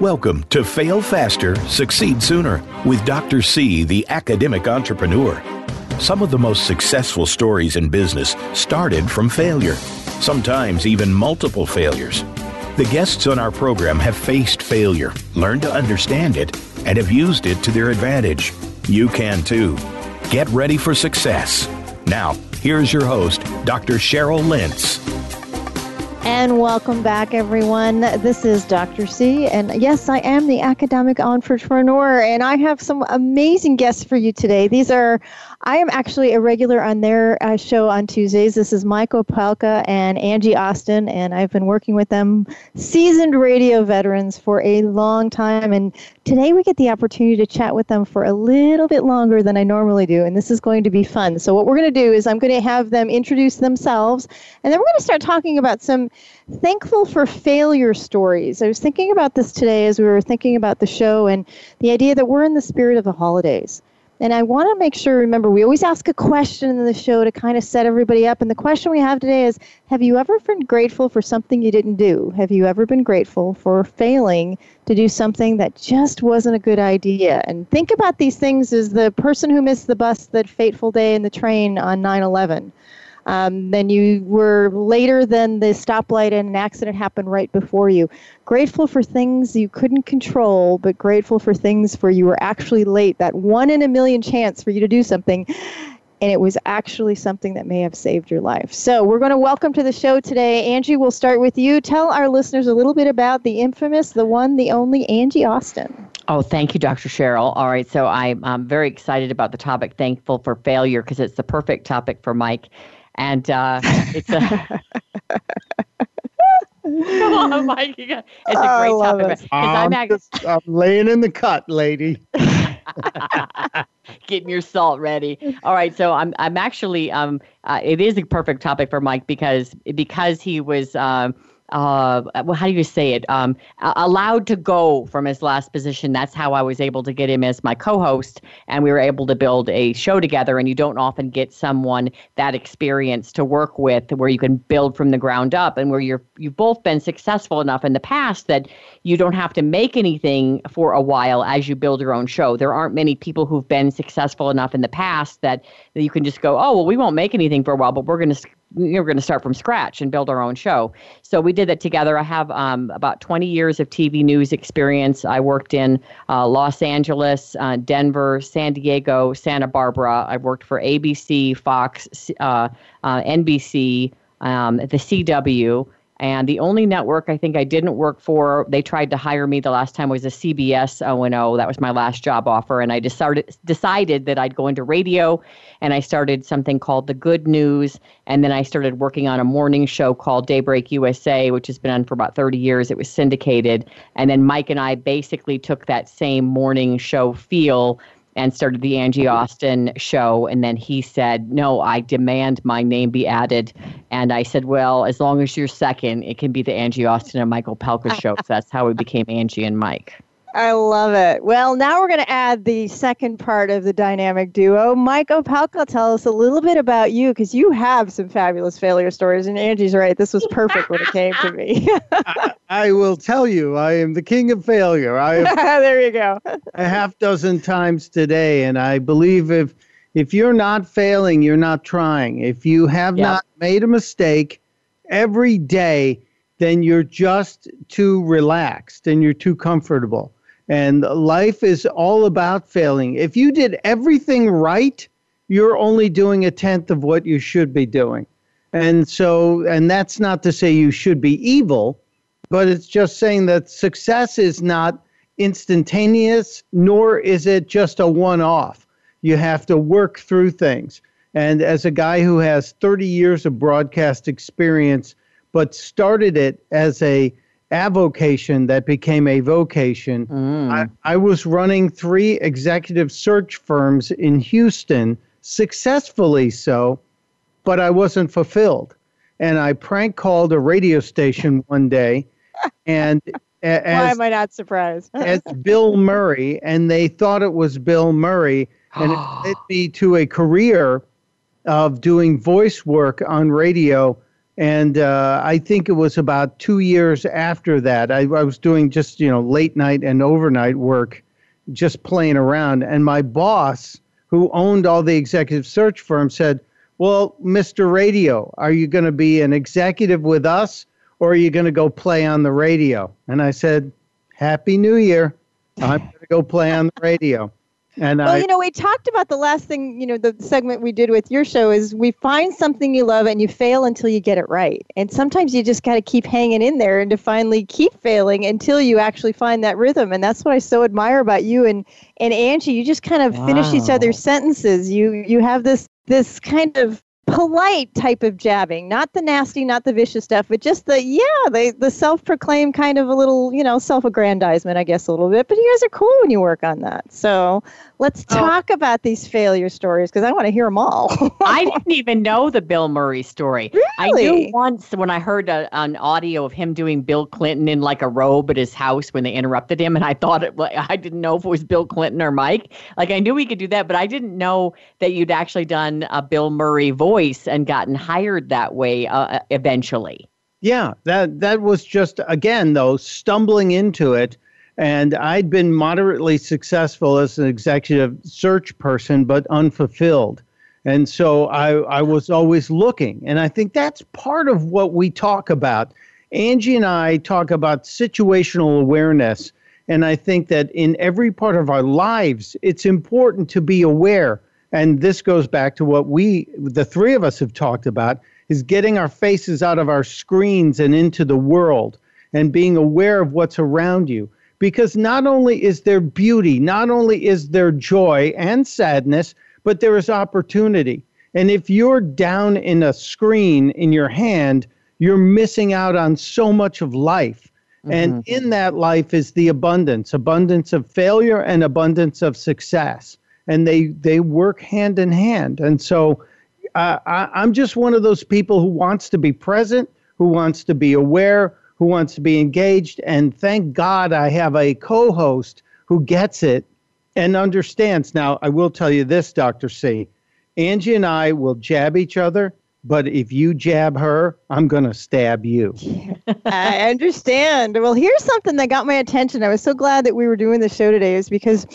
Welcome to Fail Faster, Succeed Sooner with Dr. C, the academic entrepreneur. Some of the most successful stories in business started from failure, sometimes even multiple failures. The guests on our program have faced failure, learned to understand it, and have used it to their advantage. You can too. Get ready for success. Now, here's your host, Dr. Cheryl Lentz. And welcome back, everyone. This is Dr. C. And yes, I am the academic entrepreneur, and I have some amazing guests for you today. These are I am actually a regular on their uh, show on Tuesdays. This is Michael Opelka and Angie Austin, and I've been working with them, seasoned radio veterans, for a long time. And today we get the opportunity to chat with them for a little bit longer than I normally do, and this is going to be fun. So, what we're going to do is I'm going to have them introduce themselves, and then we're going to start talking about some thankful for failure stories. I was thinking about this today as we were thinking about the show and the idea that we're in the spirit of the holidays. And I want to make sure, remember, we always ask a question in the show to kind of set everybody up. And the question we have today is Have you ever been grateful for something you didn't do? Have you ever been grateful for failing to do something that just wasn't a good idea? And think about these things as the person who missed the bus that fateful day in the train on 9 11 um, then you were later than the stoplight and an accident happened right before you. Grateful for things you couldn't control, but grateful for things where you were actually late. That one in a million chance for you to do something and it was actually something that may have saved your life. So, we're going to welcome to the show today. Angie, we'll start with you. Tell our listeners a little bit about the infamous, the one, the only Angie Austin. Oh, thank you, Dr. Cheryl. All right, so I'm, I'm very excited about the topic, thankful for failure, because it's the perfect topic for Mike and uh, it's a. Come on, Mike. It's a great topic. Because I'm, I'm, just, I'm laying in the cut, lady. Getting your salt ready. All right, so I'm I'm actually um uh, it is a perfect topic for Mike because because he was um uh, well, how do you say it? Um, allowed to go from his last position. That's how I was able to get him as my co-host, and we were able to build a show together. And you don't often get someone that experienced to work with, where you can build from the ground up, and where you're you've both been successful enough in the past that you don't have to make anything for a while as you build your own show. There aren't many people who've been successful enough in the past that, that you can just go, oh well, we won't make anything for a while, but we're going to we are going to start from scratch and build our own show. So we did that together. I have um, about 20 years of TV news experience. I worked in uh, Los Angeles, uh, Denver, San Diego, Santa Barbara. I've worked for ABC, Fox, uh, uh NBC, um, the CW. And the only network I think I didn't work for, they tried to hire me the last time was a CBS O&O. That was my last job offer. And I decided, decided that I'd go into radio. And I started something called The Good News. And then I started working on a morning show called Daybreak USA, which has been on for about 30 years. It was syndicated. And then Mike and I basically took that same morning show feel and started the Angie Austin show. And then he said, No, I demand my name be added. And I said, Well, as long as you're second, it can be the Angie Austin and Michael Pelka show. so that's how we became Angie and Mike. I love it. Well, now we're going to add the second part of the dynamic duo. Mike Opelka, tell us a little bit about you because you have some fabulous failure stories. And Angie's right. This was perfect when it came to me. I, I, will tell you, I am the king of failure. I there you go. a half dozen times today. And I believe if, if you're not failing, you're not trying. If you have yep. not made a mistake every day, then you're just too relaxed and you're too comfortable. And life is all about failing. If you did everything right, you're only doing a tenth of what you should be doing. And so, and that's not to say you should be evil, but it's just saying that success is not instantaneous, nor is it just a one off. You have to work through things. And as a guy who has 30 years of broadcast experience, but started it as a avocation that became a vocation. Mm. I, I was running three executive search firms in Houston, successfully so, but I wasn't fulfilled. And I prank called a radio station one day, and as, why am I not surprised? as Bill Murray, and they thought it was Bill Murray, and it led me to a career of doing voice work on radio And uh, I think it was about two years after that. I, I was doing just, you know, late night and overnight work, just playing around. And my boss, who owned all the executive search firms, said, Well, Mr. Radio, are you going to be an executive with us or are you going to go play on the radio? And I said, Happy New Year. I'm going to go play on the radio. And well, I, you know, we talked about the last thing, you know, the segment we did with your show is we find something you love and you fail until you get it right. And sometimes you just got to keep hanging in there and to finally keep failing until you actually find that rhythm. And that's what I so admire about you and and Angie. You just kind of wow. finish each other's sentences. You you have this this kind of polite type of jabbing, not the nasty, not the vicious stuff, but just the yeah, the the self-proclaimed kind of a little, you know, self-aggrandizement, I guess a little bit. But you guys are cool when you work on that. So let's oh. talk about these failure stories because I want to hear them all. I didn't even know the Bill Murray story. Really? I knew once when I heard a, an audio of him doing Bill Clinton in like a robe at his house when they interrupted him, and I thought it. I didn't know if it was Bill Clinton or Mike. Like I knew he could do that, but I didn't know that you'd actually done a Bill Murray voice and gotten hired that way uh, eventually. Yeah, that that was just again though stumbling into it and I'd been moderately successful as an executive search person, but unfulfilled. And so I, I was always looking. And I think that's part of what we talk about. Angie and I talk about situational awareness. And I think that in every part of our lives, it's important to be aware. And this goes back to what we, the three of us, have talked about is getting our faces out of our screens and into the world and being aware of what's around you because not only is there beauty, not only is there joy and sadness, but there is opportunity. And if you're down in a screen in your hand, you're missing out on so much of life. Mm-hmm. And in that life is the abundance, abundance of failure and abundance of success. And they, they work hand in hand. And so uh, I, I'm just one of those people who wants to be present, who wants to be aware, who wants to be engaged. And thank God I have a co host who gets it and understands. Now, I will tell you this, Dr. C. Angie and I will jab each other, but if you jab her, I'm going to stab you. I understand. Well, here's something that got my attention. I was so glad that we were doing the show today, is because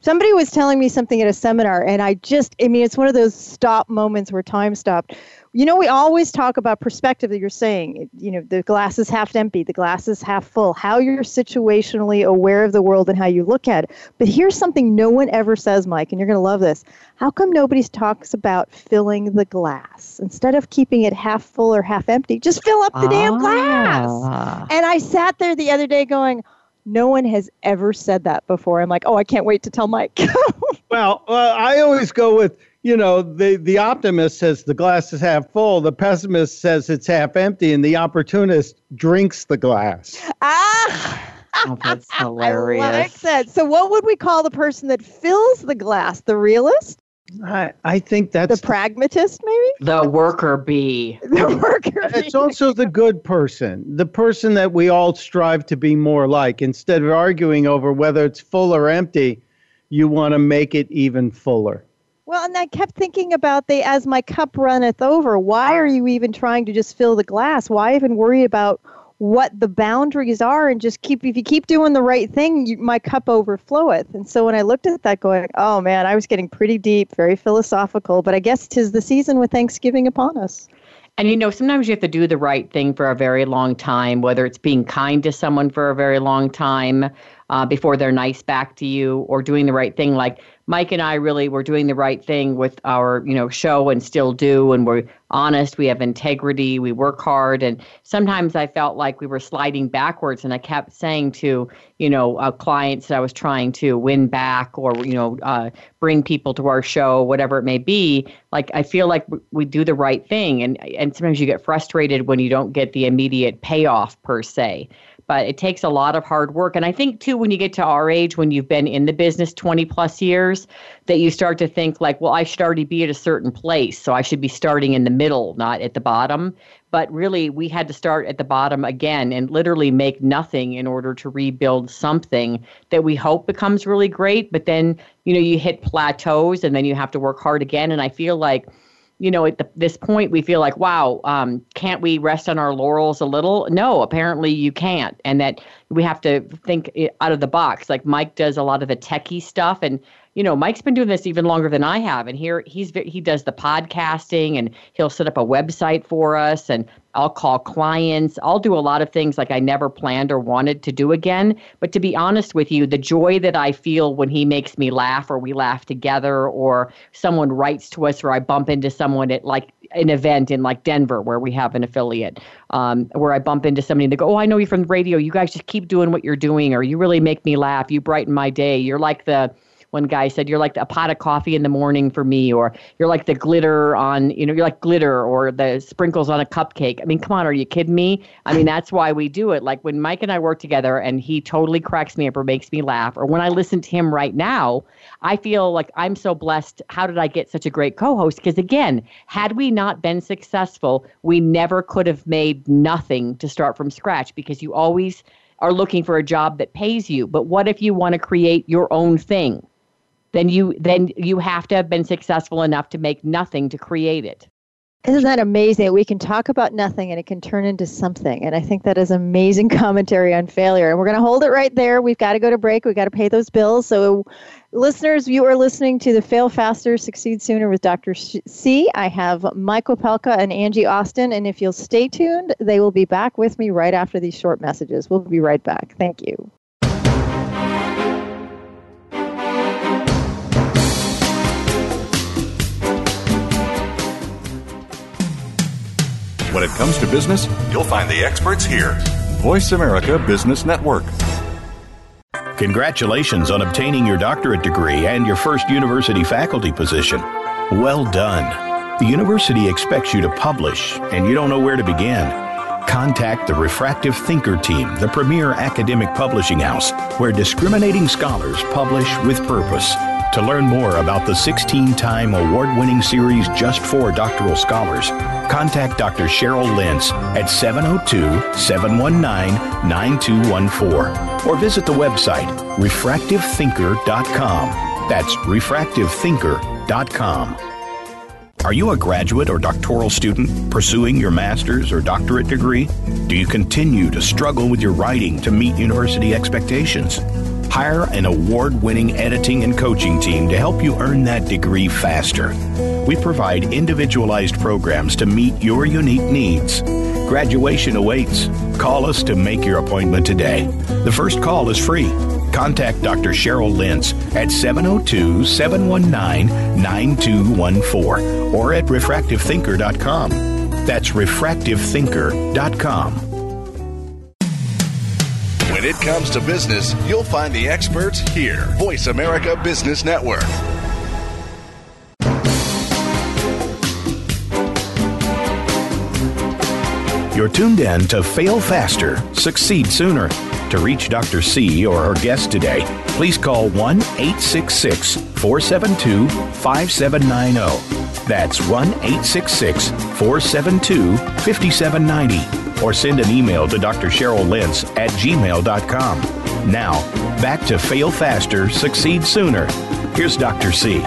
somebody was telling me something at a seminar, and I just, I mean, it's one of those stop moments where time stopped you know, we always talk about perspective that you're saying, you know, the glass is half empty, the glass is half full, how you're situationally aware of the world and how you look at it. But here's something no one ever says, Mike, and you're going to love this. How come nobody talks about filling the glass? Instead of keeping it half full or half empty, just fill up the damn glass. Ah. And I sat there the other day going, no one has ever said that before. I'm like, oh, I can't wait to tell Mike. well, uh, I always go with you know, the, the optimist says the glass is half full, the pessimist says it's half empty, and the opportunist drinks the glass. Ah! Oh, that's hilarious. I like that. So, what would we call the person that fills the glass? The realist? I, I think that's the pragmatist, maybe the worker bee. The worker. Bee. It's also the good person, the person that we all strive to be more like. Instead of arguing over whether it's full or empty, you want to make it even fuller. Well, and I kept thinking about the as my cup runneth over. Why are you even trying to just fill the glass? Why even worry about what the boundaries are and just keep if you keep doing the right thing, you, my cup overfloweth. And so when I looked at that, going, oh man, I was getting pretty deep, very philosophical. But I guess tis the season with Thanksgiving upon us. And you know, sometimes you have to do the right thing for a very long time, whether it's being kind to someone for a very long time uh, before they're nice back to you, or doing the right thing. Like Mike and I really were doing the right thing with our, you know, show and still do. And we're honest, we have integrity, we work hard. And sometimes I felt like we were sliding backwards. And I kept saying to, you know, uh, clients that I was trying to win back or, you know, uh, bring people to our show, whatever it may be, like I feel like we do the right thing. And, and sometimes you get frustrated when you don't get the immediate payoff per se but it takes a lot of hard work. And I think, too, when you get to our age, when you've been in the business 20 plus years, that you start to think, like, well, I should already be at a certain place. So I should be starting in the middle, not at the bottom. But really, we had to start at the bottom again and literally make nothing in order to rebuild something that we hope becomes really great. But then, you know, you hit plateaus and then you have to work hard again. And I feel like, you know, at the, this point, we feel like, wow, um, can't we rest on our laurels a little? No, apparently you can't. And that we have to think out of the box. Like Mike does a lot of the techie stuff. And you know, Mike's been doing this even longer than I have, and here he's he does the podcasting, and he'll set up a website for us, and I'll call clients. I'll do a lot of things like I never planned or wanted to do again. But to be honest with you, the joy that I feel when he makes me laugh, or we laugh together, or someone writes to us, or I bump into someone at like an event in like Denver where we have an affiliate, um, where I bump into somebody and they go, "Oh, I know you from the radio. You guys just keep doing what you're doing, or you really make me laugh. You brighten my day. You're like the one guy said, You're like a pot of coffee in the morning for me, or you're like the glitter on, you know, you're like glitter or the sprinkles on a cupcake. I mean, come on, are you kidding me? I mean, that's why we do it. Like when Mike and I work together and he totally cracks me up or makes me laugh, or when I listen to him right now, I feel like I'm so blessed. How did I get such a great co host? Because again, had we not been successful, we never could have made nothing to start from scratch because you always are looking for a job that pays you. But what if you want to create your own thing? Then you then you have to have been successful enough to make nothing to create it. Isn't that amazing? We can talk about nothing and it can turn into something. And I think that is amazing commentary on failure. And we're going to hold it right there. We've got to go to break. We've got to pay those bills. So, listeners, you are listening to the Fail Faster, Succeed Sooner with Dr. C. I have Michael Pelka and Angie Austin. And if you'll stay tuned, they will be back with me right after these short messages. We'll be right back. Thank you. When it comes to business, you'll find the experts here. Voice America Business Network. Congratulations on obtaining your doctorate degree and your first university faculty position. Well done. The university expects you to publish, and you don't know where to begin. Contact the Refractive Thinker team, the premier academic publishing house, where discriminating scholars publish with purpose. To learn more about the 16 time award winning series just for doctoral scholars, contact Dr. Cheryl Lentz at 702 719 9214 or visit the website refractivethinker.com. That's refractivethinker.com. Are you a graduate or doctoral student pursuing your master's or doctorate degree? Do you continue to struggle with your writing to meet university expectations? Hire an award winning editing and coaching team to help you earn that degree faster. We provide individualized programs to meet your unique needs. Graduation awaits. Call us to make your appointment today. The first call is free. Contact Dr. Cheryl Lentz at 702 719 9214 or at refractivethinker.com. That's refractivethinker.com. When it comes to business, you'll find the experts here. Voice America Business Network. You're tuned in to Fail Faster, Succeed Sooner. To reach Dr. C or her guest today, please call 1 866 472 5790. That's 1 866 472 5790 or send an email to Dr. Cheryl Lentz at gmail.com. Now, back to Fail Faster, Succeed Sooner. Here's Dr. C.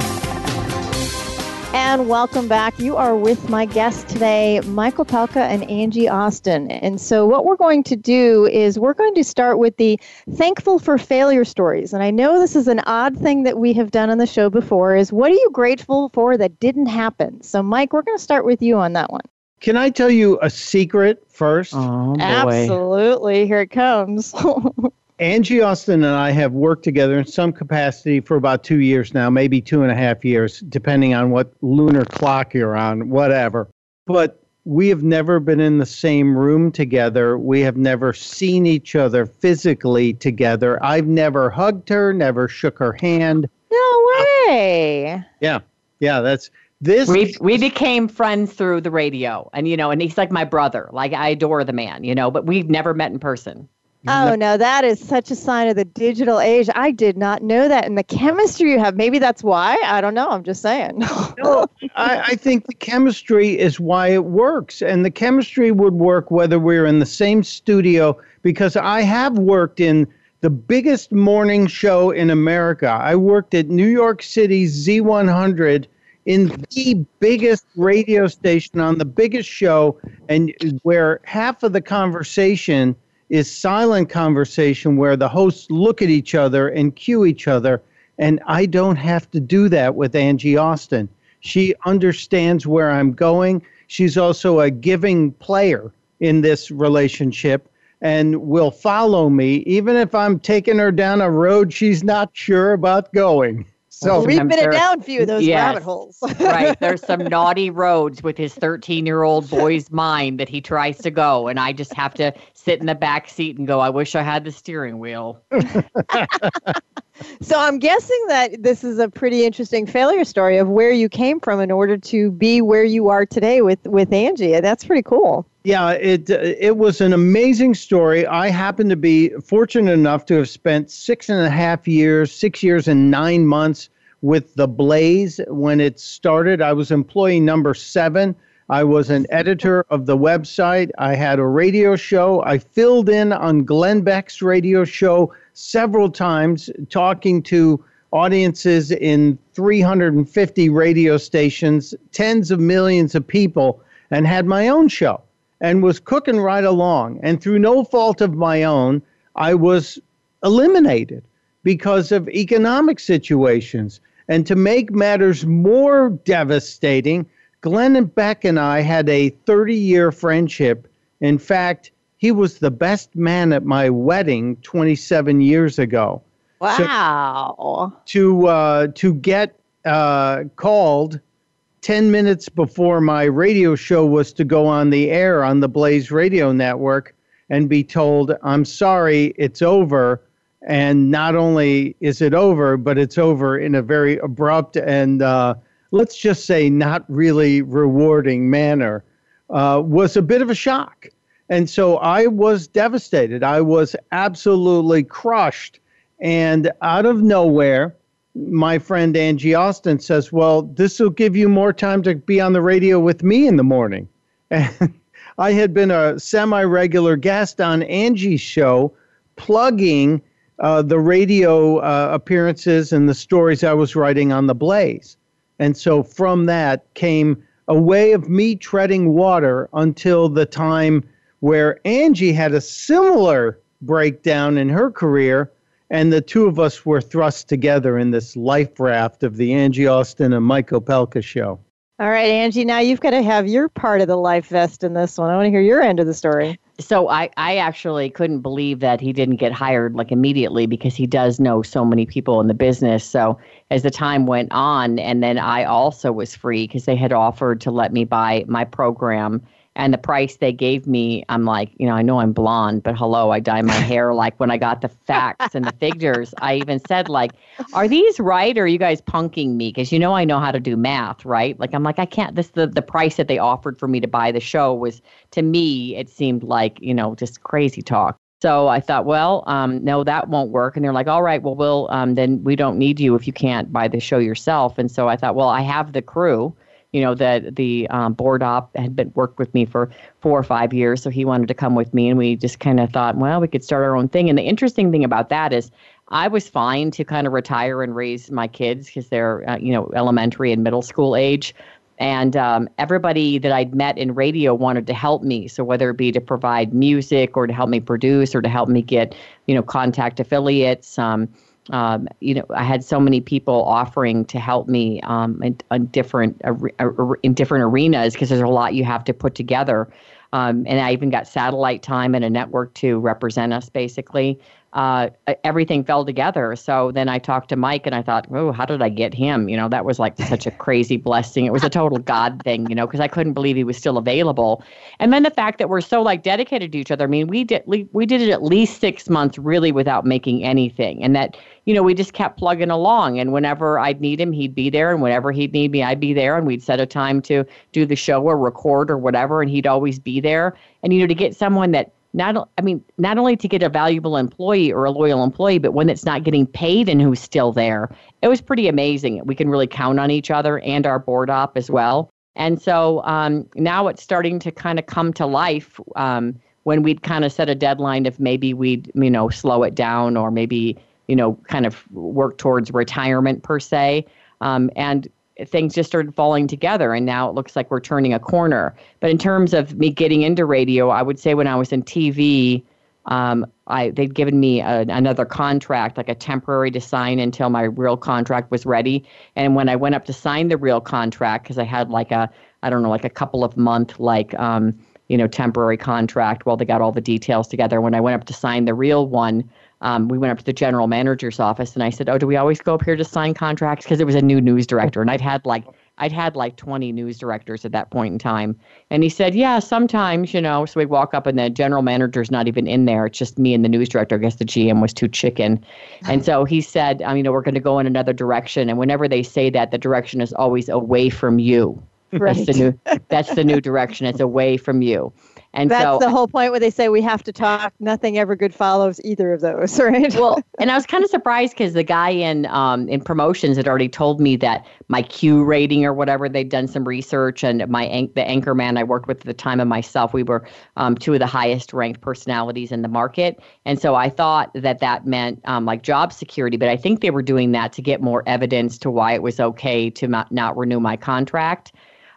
And welcome back. You are with my guests today, Michael Pelka and Angie Austin. And so, what we're going to do is we're going to start with the thankful for failure stories. And I know this is an odd thing that we have done on the show before is what are you grateful for that didn't happen? So, Mike, we're going to start with you on that one. Can I tell you a secret first? Oh, boy. Absolutely. Here it comes. Angie Austin and I have worked together in some capacity for about two years now, maybe two and a half years, depending on what lunar clock you're on, whatever. But we have never been in the same room together. We have never seen each other physically together. I've never hugged her, never shook her hand. No way. Yeah. Yeah, that's this we we became friends through the radio and you know and he's like my brother like i adore the man you know but we've never met in person. Oh no. that is such a sign of the digital age. I did not know that and the chemistry you have maybe that's why? I don't know i'm just saying. No, I, I think the chemistry is why it works and the chemistry would work whether we we're in the same studio because i have worked in the biggest morning show in america. I worked at new york city's z100 in the biggest radio station on the biggest show, and where half of the conversation is silent conversation where the hosts look at each other and cue each other. And I don't have to do that with Angie Austin. She understands where I'm going. She's also a giving player in this relationship and will follow me even if I'm taking her down a road she's not sure about going. So we've been there, down a few of those yes, rabbit holes. right. There's some naughty roads with his 13 year old boy's mind that he tries to go. And I just have to sit in the back seat and go, I wish I had the steering wheel. so I'm guessing that this is a pretty interesting failure story of where you came from in order to be where you are today with, with Angie. That's pretty cool. Yeah, it it was an amazing story. I happen to be fortunate enough to have spent six and a half years, six years and nine months with the Blaze when it started. I was employee number seven. I was an editor of the website. I had a radio show. I filled in on Glenn Beck's radio show several times, talking to audiences in 350 radio stations, tens of millions of people, and had my own show and was cooking right along. And through no fault of my own, I was eliminated because of economic situations. And to make matters more devastating, Glenn and Beck and I had a 30 year friendship. In fact, he was the best man at my wedding 27 years ago. Wow. So to, uh, to get uh, called 10 minutes before my radio show was to go on the air on the Blaze Radio Network and be told, I'm sorry, it's over and not only is it over, but it's over in a very abrupt and uh, let's just say not really rewarding manner, uh, was a bit of a shock. And so I was devastated. I was absolutely crushed. And out of nowhere, my friend Angie Austin says, Well, this will give you more time to be on the radio with me in the morning. And I had been a semi regular guest on Angie's show, plugging uh, the radio uh, appearances and the stories I was writing on the Blaze. And so from that came a way of me treading water until the time where Angie had a similar breakdown in her career, and the two of us were thrust together in this life raft of the Angie Austin and Mike Opelka show. All right, Angie, now you've got to have your part of the life vest in this one. I want to hear your end of the story so I, I actually couldn't believe that he didn't get hired like immediately because he does know so many people in the business. So as the time went on, and then I also was free because they had offered to let me buy my program and the price they gave me, I'm like, you know, I know I'm blonde, but hello, I dye my hair. Like when I got the facts and the figures, I even said, like, are these right or are you guys punking me? Because you know I know how to do math, right? Like I'm like, I can't. This the the price that they offered for me to buy the show was to me, it seemed like you know just crazy talk. So I thought, well, um, no, that won't work. And they're like, all right, well, we'll um, then we don't need you if you can't buy the show yourself. And so I thought, well, I have the crew you know that the um, board op had been worked with me for four or five years so he wanted to come with me and we just kind of thought well we could start our own thing and the interesting thing about that is i was fine to kind of retire and raise my kids because they're uh, you know elementary and middle school age and um, everybody that I'd met in radio wanted to help me. So whether it be to provide music or to help me produce or to help me get, you know, contact affiliates, um, um, you know, I had so many people offering to help me um, in, in different in different arenas because there's a lot you have to put together. Um, and I even got satellite time and a network to represent us, basically uh, everything fell together. So then I talked to Mike and I thought, oh, how did I get him? You know, that was like such a crazy blessing. It was a total God thing, you know, because I couldn't believe he was still available. And then the fact that we're so like dedicated to each other. I mean, we did we, we did it at least six months really without making anything, and that you know we just kept plugging along. And whenever I'd need him, he'd be there, and whenever he'd need me, I'd be there, and we'd set a time to do the show or record or whatever, and he'd always be there. And you know, to get someone that not I mean not only to get a valuable employee or a loyal employee, but one that's not getting paid and who's still there. It was pretty amazing. We can really count on each other and our board op as well. And so um, now it's starting to kind of come to life um, when we'd kind of set a deadline of maybe we'd you know slow it down or maybe you know kind of work towards retirement per se. Um, and things just started falling together and now it looks like we're turning a corner. But in terms of me getting into radio i would say when i was in tv um, I, they'd given me a, another contract like a temporary to sign until my real contract was ready. And when i went up to sign the real contract because i had like a i don't know like a couple of month like um, you know temporary contract while they got all the details together when i went up to sign the real one um, we went up to the general manager's office and I said, "Oh, do we always go up here to sign contracts?" Because it was a new news director, and I'd had like I'd had like 20 news directors at that point in time. And he said, "Yeah, sometimes, you know." So we walk up, and the general manager's not even in there. It's just me and the news director. I guess the GM was too chicken, and so he said, um, "You know, we're going to go in another direction." And whenever they say that, the direction is always away from you. Right. That's the new. That's the new direction. It's away from you. And that's so, the whole point where they say we have to talk. Nothing ever good follows either of those, right? well, and I was kind of surprised because the guy in um, in promotions had already told me that my Q rating or whatever they'd done some research, and my the anchor man I worked with at the time and myself, we were um, two of the highest ranked personalities in the market, and so I thought that that meant um, like job security. But I think they were doing that to get more evidence to why it was okay to not, not renew my contract.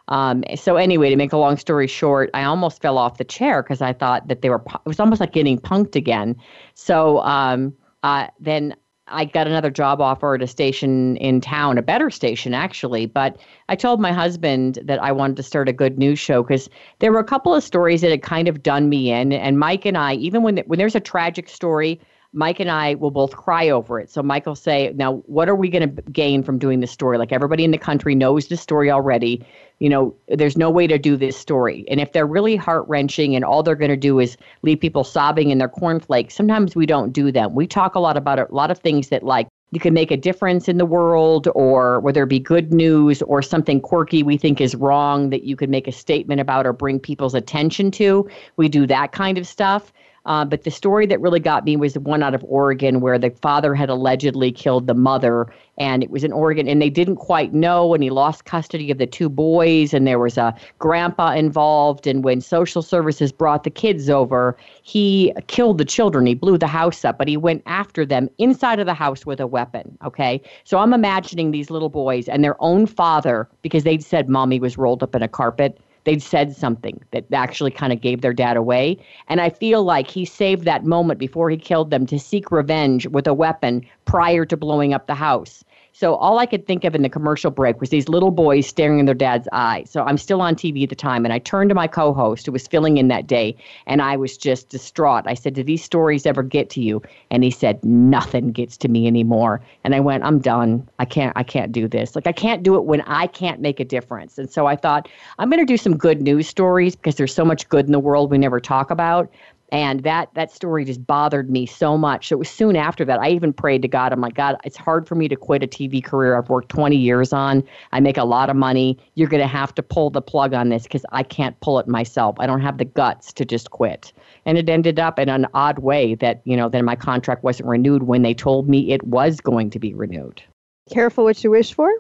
Um, so anyway, to make a long story short, I almost fell off the chair because I thought that they were. It was almost like getting punked again. So um, uh, then I got another job offer at a station in town, a better station actually. But I told my husband that I wanted to start a good news show because there were a couple of stories that had kind of done me in. And Mike and I, even when when there's a tragic story, Mike and I will both cry over it. So Mike will say, "Now, what are we going to gain from doing this story? Like everybody in the country knows the story already. You know, there's no way to do this story. And if they're really heart wrenching and all they're going to do is leave people sobbing in their cornflakes, sometimes we don't do them. We talk a lot about a lot of things that like you can make a difference in the world or whether it be good news or something quirky we think is wrong that you could make a statement about or bring people's attention to. We do that kind of stuff. Uh, but the story that really got me was the one out of Oregon where the father had allegedly killed the mother. And it was in Oregon, and they didn't quite know. And he lost custody of the two boys, and there was a grandpa involved. And when social services brought the kids over, he killed the children. He blew the house up, but he went after them inside of the house with a weapon. Okay. So I'm imagining these little boys and their own father, because they'd said mommy was rolled up in a carpet they'd said something that actually kind of gave their dad away. And I feel like he saved that moment before he killed them to seek revenge with a weapon prior to blowing up the house. So all I could think of in the commercial break was these little boys staring in their dad's eyes. So I'm still on TV at the time, and I turned to my co-host who was filling in that day, and I was just distraught. I said, "Do these stories ever get to you?" And he said, "Nothing gets to me anymore." And I went, "I'm done. I can't. I can't do this. Like I can't do it when I can't make a difference." And so I thought I'm going to do some good news stories because there's so much good in the world we never talk about and that that story just bothered me so much. So it was soon after that I even prayed to God. I'm like, God, it's hard for me to quit a TV career I've worked 20 years on. I make a lot of money. You're going to have to pull the plug on this because I can't pull it myself. I don't have the guts to just quit. And it ended up in an odd way that you know then my contract wasn't renewed when they told me it was going to be renewed. Careful what you wish for.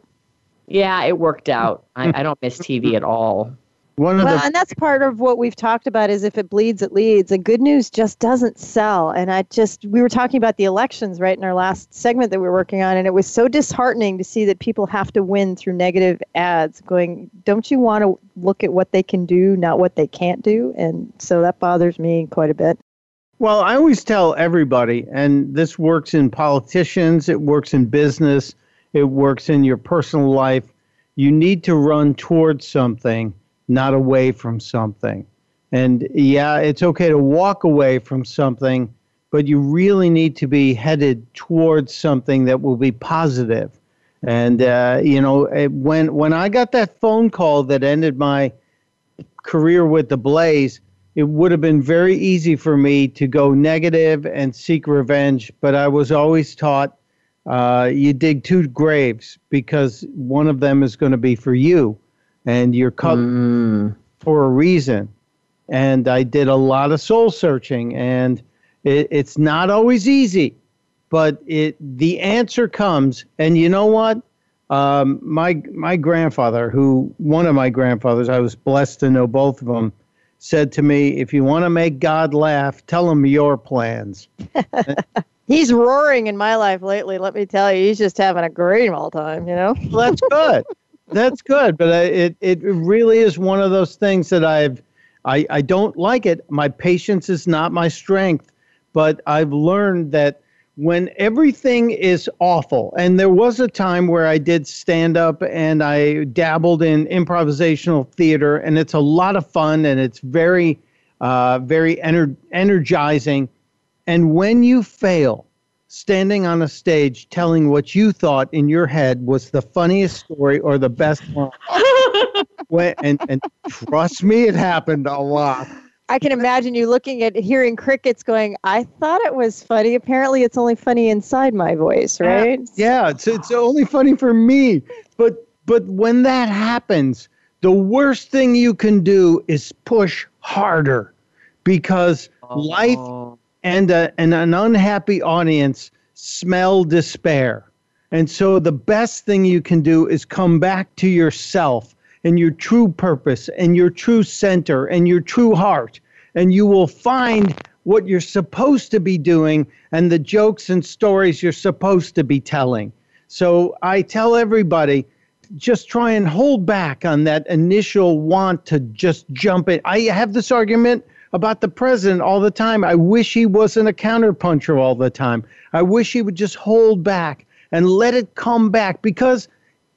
Yeah, it worked out. I, I don't miss TV at all. One of well, the- and that's part of what we've talked about is if it bleeds, it leads. And good news just doesn't sell. And I just, we were talking about the elections right in our last segment that we were working on, and it was so disheartening to see that people have to win through negative ads. Going, don't you want to look at what they can do, not what they can't do? And so that bothers me quite a bit. Well, I always tell everybody, and this works in politicians, it works in business, it works in your personal life. You need to run towards something not away from something. And yeah, it's okay to walk away from something, but you really need to be headed towards something that will be positive. And uh, you know, when when I got that phone call that ended my career with the Blaze, it would have been very easy for me to go negative and seek revenge. But I was always taught uh, you dig two graves because one of them is going to be for you and you're cut mm. for a reason. And I did a lot of soul searching, and it, it's not always easy, but it the answer comes. And you know what? Um, my my grandfather, who one of my grandfathers, I was blessed to know both of them, said to me, "If you want to make God laugh, tell him your plans." He's roaring in my life lately. Let me tell you, he's just having a great all time. You know. well, that's good that's good, but I, it it really is one of those things that I've I I don't like it. My patience is not my strength, but I've learned that when everything is awful, and there was a time where I did stand up and I dabbled in improvisational theater, and it's a lot of fun and it's very uh, very ener- energizing. And when you fail, standing on a stage telling what you thought in your head was the funniest story or the best one. when, and, and trust me, it happened a lot. I can imagine you looking at hearing crickets going, I thought it was funny. Apparently, it's only funny inside my voice, right? Yeah, it's, it's only funny for me. But, but when that happens, the worst thing you can do is push harder because oh. life and, a, and an unhappy audience smell despair. And so the best thing you can do is come back to yourself and your true purpose and your true center and your true heart. And you will find what you're supposed to be doing and the jokes and stories you're supposed to be telling. So I tell everybody just try and hold back on that initial want to just jump in. I have this argument about the president all the time. I wish he wasn't a counterpuncher all the time. I wish he would just hold back and let it come back because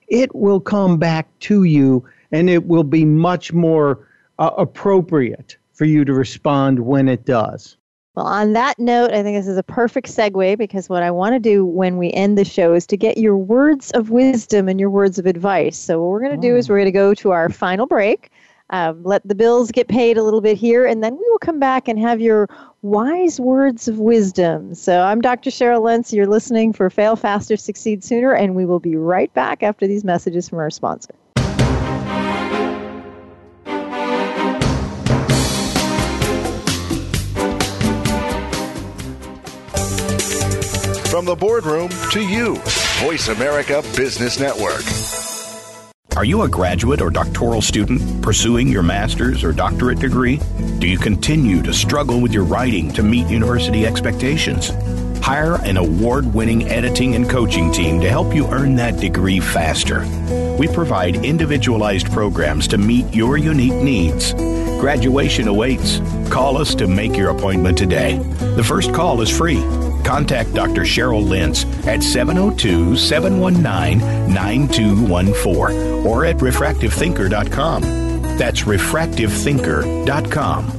it will come back to you and it will be much more uh, appropriate for you to respond when it does. Well, on that note, I think this is a perfect segue because what I want to do when we end the show is to get your words of wisdom and your words of advice. So, what we're going to do is oh. we're going to go to our final break um, let the bills get paid a little bit here, and then we will come back and have your wise words of wisdom. So I'm Dr. Cheryl Lentz. You're listening for Fail Faster, Succeed Sooner, and we will be right back after these messages from our sponsor. From the boardroom to you, Voice America Business Network. Are you a graduate or doctoral student pursuing your master's or doctorate degree? Do you continue to struggle with your writing to meet university expectations? Hire an award winning editing and coaching team to help you earn that degree faster. We provide individualized programs to meet your unique needs. Graduation awaits. Call us to make your appointment today. The first call is free contact Dr. Cheryl Lentz at 702 719 9214 or at refractivethinker.com. That's refractivethinker.com.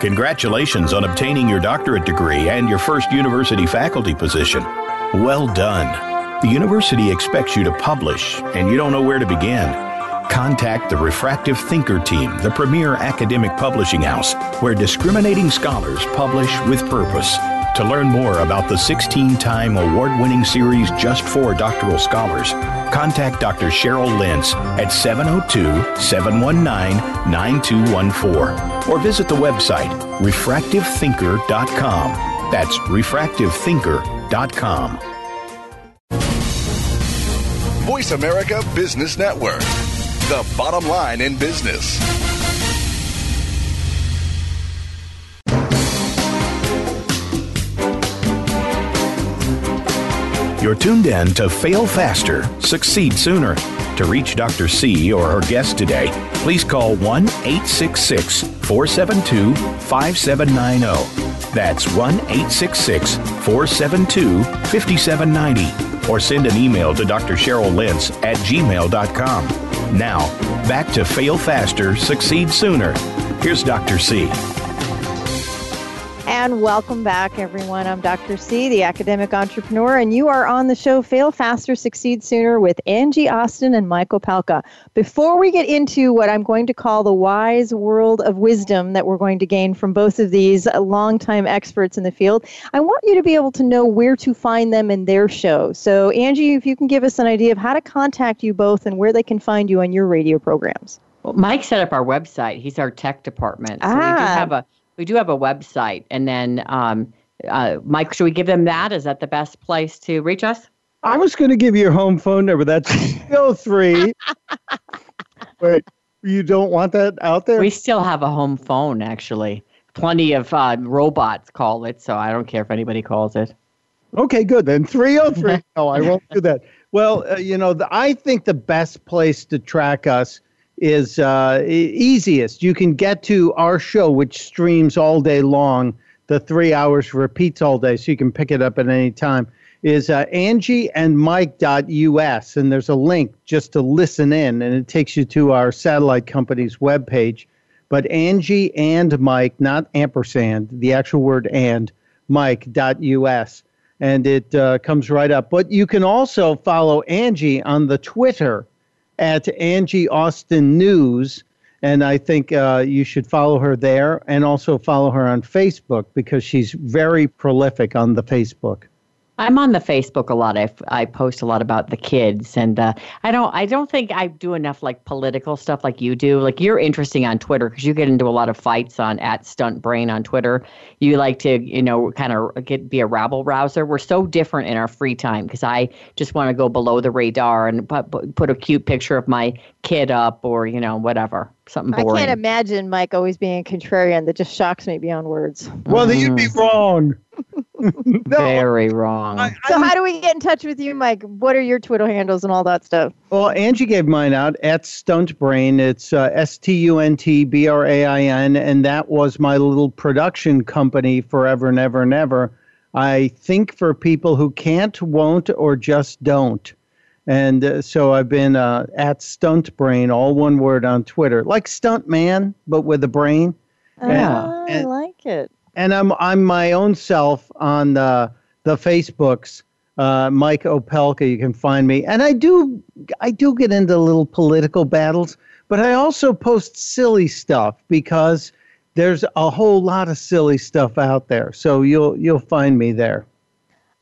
Congratulations on obtaining your doctorate degree and your first university faculty position. Well done. The university expects you to publish, and you don't know where to begin. Contact the Refractive Thinker team, the premier academic publishing house where discriminating scholars publish with purpose. To learn more about the 16 time award winning series just for doctoral scholars, contact Dr. Cheryl Lentz at 702 719 9214 or visit the website refractivethinker.com. That's refractivethinker.com. Voice America Business Network, the bottom line in business. You're tuned in to Fail Faster, Succeed Sooner. To reach Dr. C or her guest today, please call 1 866 472 5790. That's 1 866 472 5790. Or send an email to Dr. Cheryl Lentz at gmail.com. Now, back to Fail Faster, Succeed Sooner. Here's Dr. C. And welcome back, everyone. I'm Dr. C, the academic entrepreneur, and you are on the show Fail Faster, Succeed Sooner with Angie Austin and Michael Palka. Before we get into what I'm going to call the wise world of wisdom that we're going to gain from both of these longtime experts in the field, I want you to be able to know where to find them in their show. So, Angie, if you can give us an idea of how to contact you both and where they can find you on your radio programs. Well, Mike set up our website. He's our tech department. So ah. we do ah. have a we do have a website. And then, um, uh, Mike, should we give them that? Is that the best place to reach us? I was going to give you your home phone number. That's still three. Wait, you don't want that out there? We still have a home phone, actually. Plenty of uh, robots call it, so I don't care if anybody calls it. Okay, good. Then 303. no, I won't do that. Well, uh, you know, the, I think the best place to track us is uh, easiest. You can get to our show, which streams all day long. The three hours repeats all day, so you can pick it up at any time. Is uh, angieandmike.us, and there's a link just to listen in, and it takes you to our satellite company's webpage. But Angie and Mike, not ampersand, the actual word and, Mike.us, and it uh, comes right up. But you can also follow Angie on the Twitter at Angie Austin News. And I think uh, you should follow her there and also follow her on Facebook because she's very prolific on the Facebook. I'm on the Facebook a lot. I, I post a lot about the kids, and uh, I don't I don't think I do enough like political stuff like you do. Like you're interesting on Twitter because you get into a lot of fights on at Stunt Brain on Twitter. You like to you know kind of get be a rabble rouser. We're so different in our free time because I just want to go below the radar and put, put a cute picture of my kid up or you know whatever something boring. I can't imagine Mike always being a contrarian. That just shocks me beyond words. Well, then you'd be wrong. no, Very wrong. I, I, so, how do we get in touch with you, Mike? What are your Twitter handles and all that stuff? Well, Angie gave mine out at Stunt Brain. It's uh, S T U N T B R A I N, and that was my little production company forever and ever and ever. I think for people who can't, won't, or just don't. And uh, so I've been uh, at Stunt Brain, all one word on Twitter, like Stunt Man, but with a brain. Oh, and, and, I like it and I'm I'm my own self on the the Facebooks. Uh, Mike Opelka, you can find me, and I do I do get into little political battles, but I also post silly stuff because there's a whole lot of silly stuff out there. So you'll you'll find me there.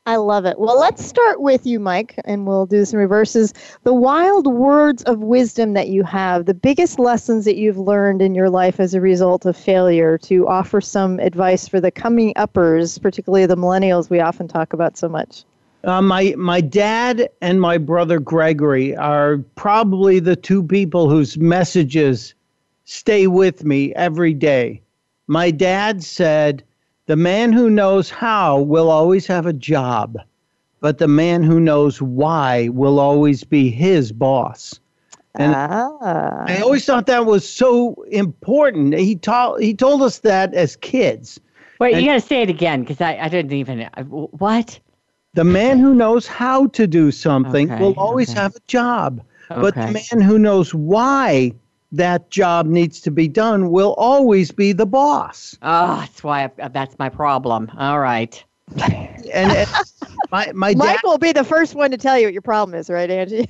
I love it. Well, let's start with you, Mike, and we'll do some reverses. The wild words of wisdom that you have, the biggest lessons that you've learned in your life as a result of failure, to offer some advice for the coming uppers, particularly the millennials we often talk about so much. Uh, my my dad and my brother Gregory are probably the two people whose messages stay with me every day. My dad said, the man who knows how will always have a job, but the man who knows why will always be his boss. And ah. I always thought that was so important. He taught he told us that as kids. Wait, and you got to say it again because I, I didn't even what. The man who knows how to do something okay, will always okay. have a job, okay. but the man who knows why that job needs to be done will always be the boss. Oh, that's why I, that's my problem. All right. and, my my Mike dad, will be the first one to tell you what your problem is, right, Angie?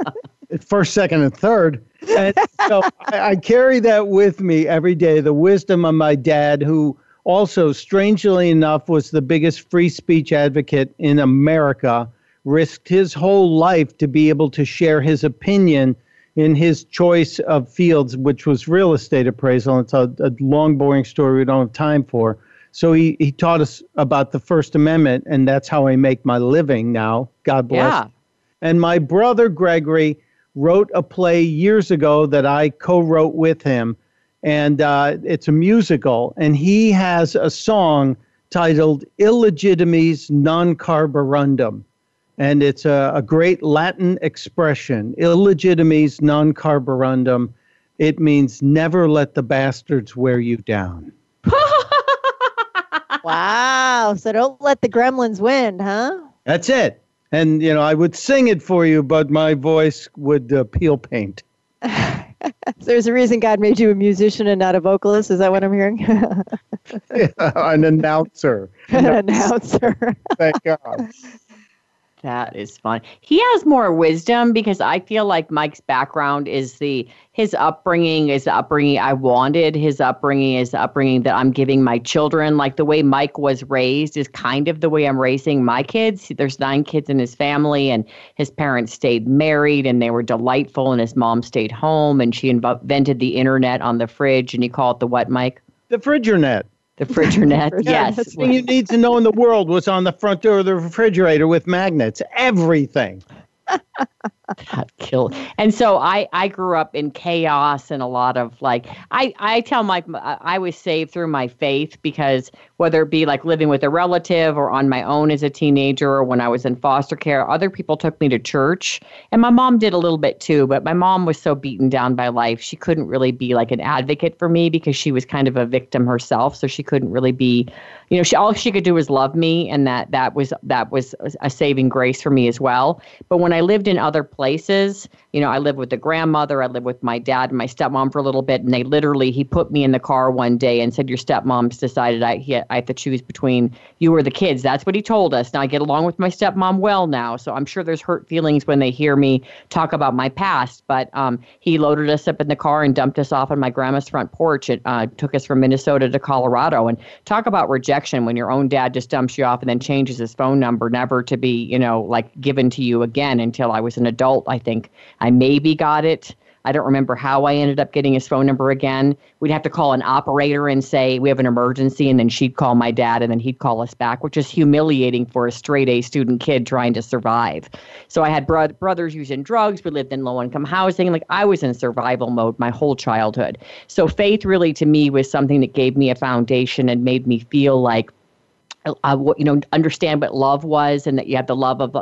first, second, and third. And so I, I carry that with me every day. The wisdom of my dad, who also, strangely enough, was the biggest free speech advocate in America, risked his whole life to be able to share his opinion in his choice of fields, which was real estate appraisal. It's a, a long, boring story we don't have time for. So he, he taught us about the First Amendment, and that's how I make my living now. God bless. Yeah. And my brother Gregory wrote a play years ago that I co wrote with him, and uh, it's a musical. And he has a song titled Illegitimes Non Carborundum and it's a, a great Latin expression, illegitimes non carborundum. It means never let the bastards wear you down. wow. So don't let the gremlins win, huh? That's it. And, you know, I would sing it for you, but my voice would uh, peel paint. There's a reason God made you a musician and not a vocalist. Is that what I'm hearing? yeah, an announcer. An announcer. Thank God. That is fun. He has more wisdom because I feel like Mike's background is the his upbringing is the upbringing I wanted. His upbringing is the upbringing that I'm giving my children. Like the way Mike was raised is kind of the way I'm raising my kids. There's nine kids in his family, and his parents stayed married and they were delightful, and his mom stayed home and she invented the internet on the fridge. And you call it the what, Mike? The fridge net. The Frigidaire, yes. The thing you need to know in the world was on the front door of the refrigerator with magnets. Everything. That killed. And so I I grew up in chaos and a lot of like I I tell my I was saved through my faith because whether it be like living with a relative or on my own as a teenager or when I was in foster care, other people took me to church. And my mom did a little bit too, but my mom was so beaten down by life, she couldn't really be like an advocate for me because she was kind of a victim herself. So she couldn't really be, you know, she all she could do was love me and that that was that was a saving grace for me as well. But when I lived in other places, you know, I lived with a grandmother, I lived with my dad and my stepmom for a little bit, and they literally he put me in the car one day and said, Your stepmom's decided I he, I have to choose between you or the kids. That's what he told us. Now I get along with my stepmom well now, so I'm sure there's hurt feelings when they hear me talk about my past. But um, he loaded us up in the car and dumped us off on my grandma's front porch. It uh, took us from Minnesota to Colorado, and talk about rejection when your own dad just dumps you off and then changes his phone number, never to be you know like given to you again until I was an adult. I think I maybe got it. I don't remember how I ended up getting his phone number again. We'd have to call an operator and say we have an emergency, and then she'd call my dad, and then he'd call us back, which is humiliating for a straight A student kid trying to survive. So I had bro- brothers using drugs. We lived in low income housing. Like I was in survival mode my whole childhood. So faith really to me was something that gave me a foundation and made me feel like uh, you know understand what love was and that you had the love of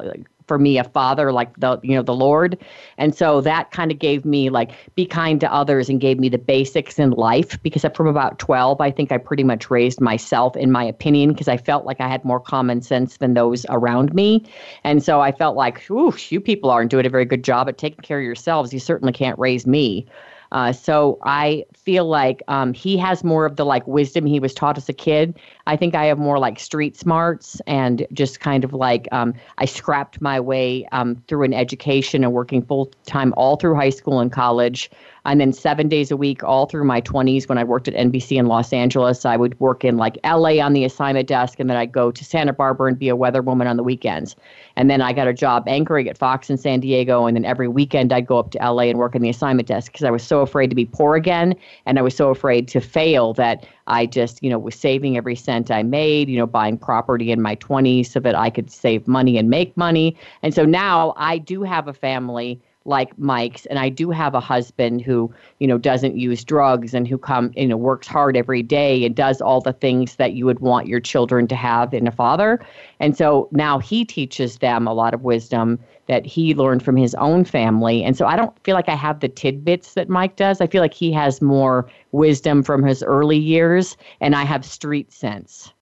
for me a father like the you know the lord. And so that kind of gave me like be kind to others and gave me the basics in life because from about 12 i think i pretty much raised myself in my opinion because i felt like i had more common sense than those around me. And so i felt like ooh you people aren't doing a very good job at taking care of yourselves. You certainly can't raise me uh, so I feel like um, he has more of the like wisdom he was taught as a kid. I think I have more like street smarts and just kind of like um, I scrapped my way um, through an education and working full time all through high school and college. And then seven days a week, all through my 20s, when I worked at NBC in Los Angeles, I would work in like LA on the assignment desk, and then I'd go to Santa Barbara and be a weather woman on the weekends. And then I got a job anchoring at Fox in San Diego, and then every weekend I'd go up to LA and work in the assignment desk because I was so afraid to be poor again, and I was so afraid to fail that I just, you know, was saving every cent I made, you know, buying property in my 20s so that I could save money and make money. And so now I do have a family like Mike's, and I do have a husband who, you know, doesn't use drugs and who come, you know, works hard every day and does all the things that you would want your children to have in a father. And so now he teaches them a lot of wisdom that he learned from his own family. And so I don't feel like I have the tidbits that Mike does. I feel like he has more wisdom from his early years, and I have street sense.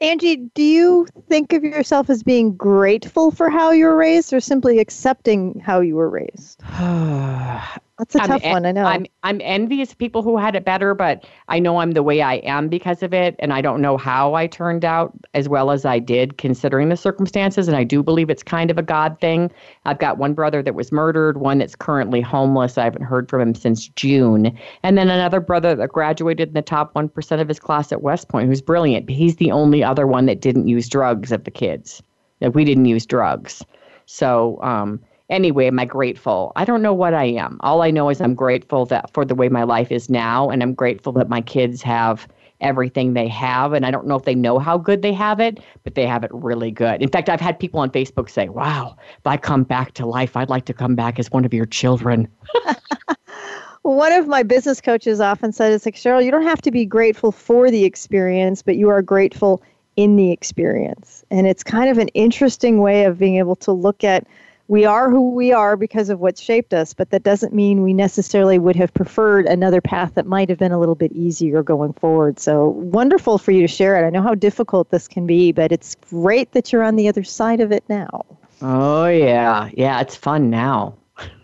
Angie, do you think of yourself as being grateful for how you were raised or simply accepting how you were raised? That's a I'm tough en- one, I know. I'm I'm envious of people who had it better, but I know I'm the way I am because of it, and I don't know how I turned out as well as I did considering the circumstances. And I do believe it's kind of a God thing. I've got one brother that was murdered, one that's currently homeless. I haven't heard from him since June, and then another brother that graduated in the top one percent of his class at West Point, who's brilliant. But He's the only other one that didn't use drugs of the kids. That we didn't use drugs. So um, anyway, am I grateful? I don't know what I am. All I know is I'm grateful that for the way my life is now, and I'm grateful that my kids have everything they have. And I don't know if they know how good they have it, but they have it really good. In fact, I've had people on Facebook say, Wow, if I come back to life, I'd like to come back as one of your children. one of my business coaches often said, It's like, Cheryl, you don't have to be grateful for the experience, but you are grateful in the experience. And it's kind of an interesting way of being able to look at we are who we are because of what shaped us, but that doesn't mean we necessarily would have preferred another path that might have been a little bit easier going forward. So wonderful for you to share it. I know how difficult this can be, but it's great that you're on the other side of it now. Oh, yeah. Yeah, it's fun now.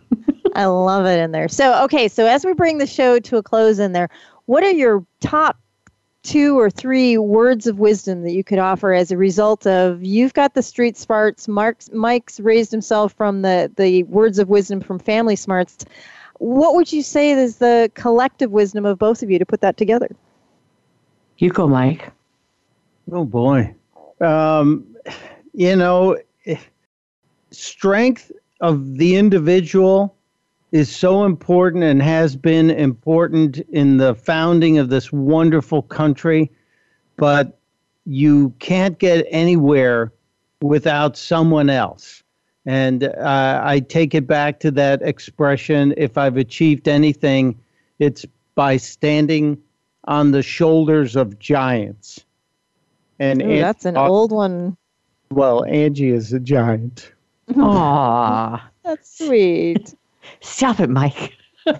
I love it in there. So, okay, so as we bring the show to a close in there, what are your top two or three words of wisdom that you could offer as a result of you've got the street smarts. Mark's mike's raised himself from the the words of wisdom from family smarts. What would you say is the collective wisdom of both of you to put that together? You go mike. Oh boy. Um, you know strength of the individual is so important and has been important in the founding of this wonderful country, but you can't get anywhere without someone else. And uh, I take it back to that expression if I've achieved anything, it's by standing on the shoulders of giants. And Ooh, that's an old one. Well, Angie is a giant. Aww. that's sweet. Stop it, Mike.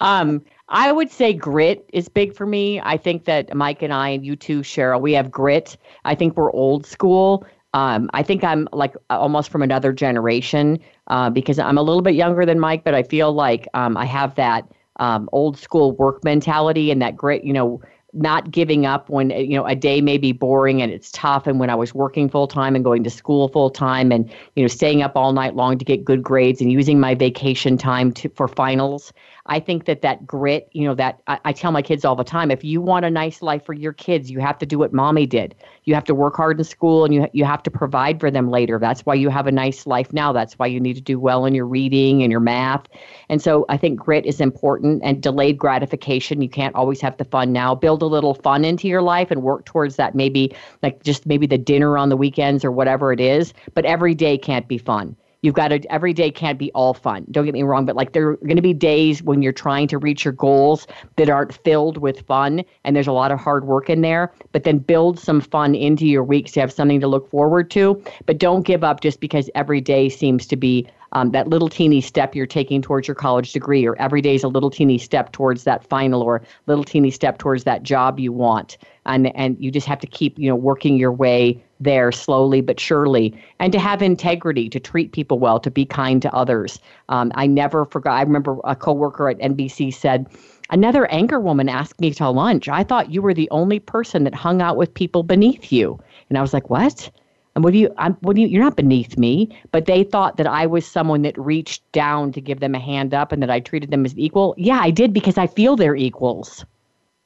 um, I would say grit is big for me. I think that Mike and I and you too, Cheryl, we have grit. I think we're old school. Um, I think I'm like almost from another generation uh, because I'm a little bit younger than Mike, but I feel like um, I have that um, old school work mentality and that grit. You know, not giving up when you know a day may be boring and it's tough. And when i was working full time and going to school full time and you know staying up all night long to get good grades and using my vacation time to, for finals I think that that grit, you know, that I, I, tell my kids all the time, if you want a nice life for your kids, you have to do what mommy did. You have to work hard in school and you, you have to provide for them later. That's why you have a nice life now. That's why you need to do well in your reading and your math. And so I think grit is important and delayed gratification. You can't always have the fun now. Build a little fun into your life and work towards that maybe like just maybe the dinner on the weekends or whatever it is. But every day can't be fun. You've got to, every day can't be all fun. Don't get me wrong, but like there are going to be days when you're trying to reach your goals that aren't filled with fun and there's a lot of hard work in there, but then build some fun into your weeks to have something to look forward to. But don't give up just because every day seems to be um, that little teeny step you're taking towards your college degree, or every day is a little teeny step towards that final, or little teeny step towards that job you want. And and you just have to keep you know working your way there slowly but surely, and to have integrity, to treat people well, to be kind to others. Um, I never forgot. I remember a coworker at NBC said. Another anchor woman asked me to lunch. I thought you were the only person that hung out with people beneath you. And I was like, what? And what do you, I'm, what do you, you're not beneath me, but they thought that I was someone that reached down to give them a hand up and that I treated them as equal. Yeah, I did because I feel they're equals.